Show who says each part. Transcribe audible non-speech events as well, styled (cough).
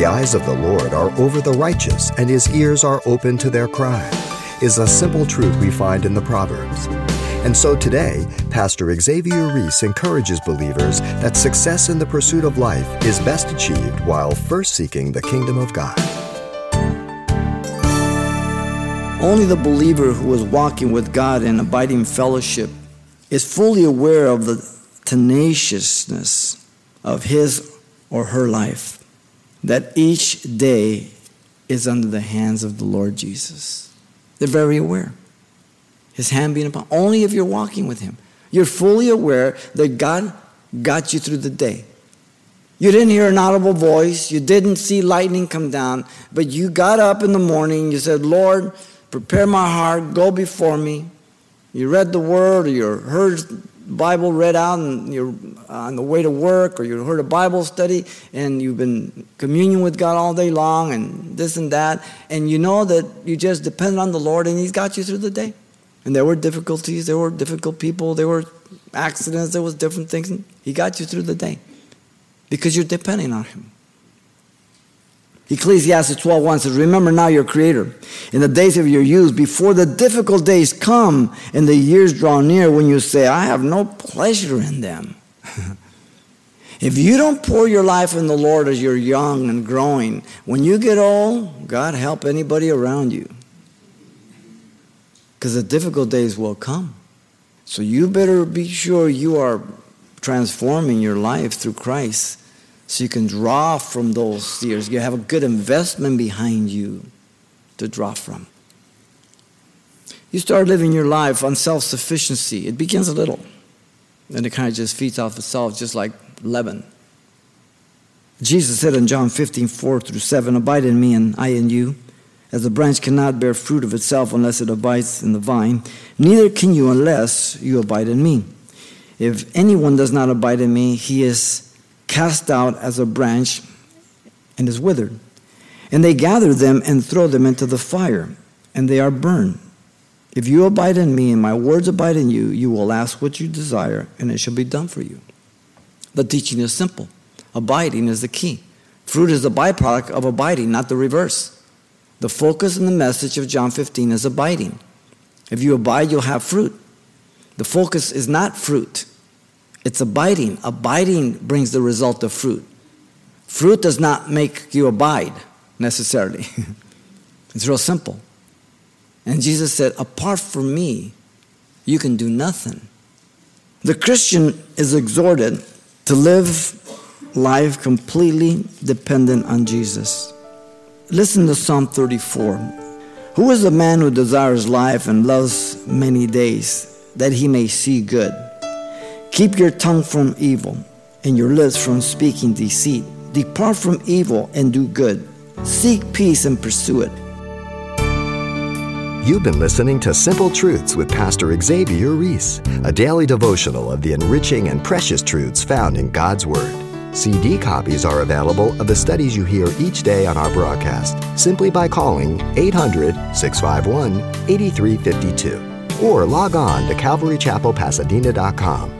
Speaker 1: The eyes of the Lord are over the righteous, and his ears are open to their cry, is a simple truth we find in the Proverbs. And so today, Pastor Xavier Reese encourages believers that success in the pursuit of life is best achieved while first seeking the kingdom of God.
Speaker 2: Only the believer who is walking with God in abiding fellowship is fully aware of the tenaciousness of his or her life, that each day is under the hands of the Lord Jesus. They're very aware his hand being upon. Only if you're walking with him. You're fully aware that God got you through the day. You didn't hear an audible voice, you didn't see lightning come down, but you got up in the morning, you said, Lord, prepare my heart, go before me. You read the word, or you heard Bible read out and you're on the way to work, or you heard a Bible study and you've been communion with God all day long and this and that, and you know that you just depend on the Lord and He's got you through the day. And there were difficulties, there were difficult people, there were accidents, there was different things. He got you through the day because you're depending on him. Ecclesiastes 12:1 says, Remember now your Creator in the days of your youth, before the difficult days come and the years draw near, when you say, I have no pleasure in them. (laughs) if you don't pour your life in the Lord as you're young and growing, when you get old, God help anybody around you because the difficult days will come. So you better be sure you are transforming your life through Christ so you can draw from those years. You have a good investment behind you to draw from. You start living your life on self sufficiency. It begins a little, and it kind of just feeds off itself, just like leaven. Jesus said in John 15, 4 through 7, Abide in me and I in you as the branch cannot bear fruit of itself unless it abides in the vine, neither can you unless you abide in me. If anyone does not abide in me, he is cast out as a branch and is withered. And they gather them and throw them into the fire, and they are burned. If you abide in me and my words abide in you, you will ask what you desire, and it shall be done for you. The teaching is simple. Abiding is the key. Fruit is the byproduct of abiding, not the reverse. The focus and the message of John 15 is abiding. If you abide, you'll have fruit. The focus is not fruit, it's abiding. Abiding brings the result of fruit. Fruit does not make you abide necessarily, (laughs) it's real simple. And Jesus said, Apart from me, you can do nothing. The Christian is exhorted to live life completely dependent on Jesus. Listen to Psalm 34. Who is the man who desires life and loves many days, that he may see good? Keep your tongue from evil and your lips from speaking deceit. Depart from evil and do good. Seek peace and pursue it.
Speaker 1: You've been listening to Simple Truths with Pastor Xavier Reese, a daily devotional of the enriching and precious truths found in God's Word. CD copies are available of the studies you hear each day on our broadcast simply by calling 800 651 8352 or log on to CalvaryChapelPasadena.com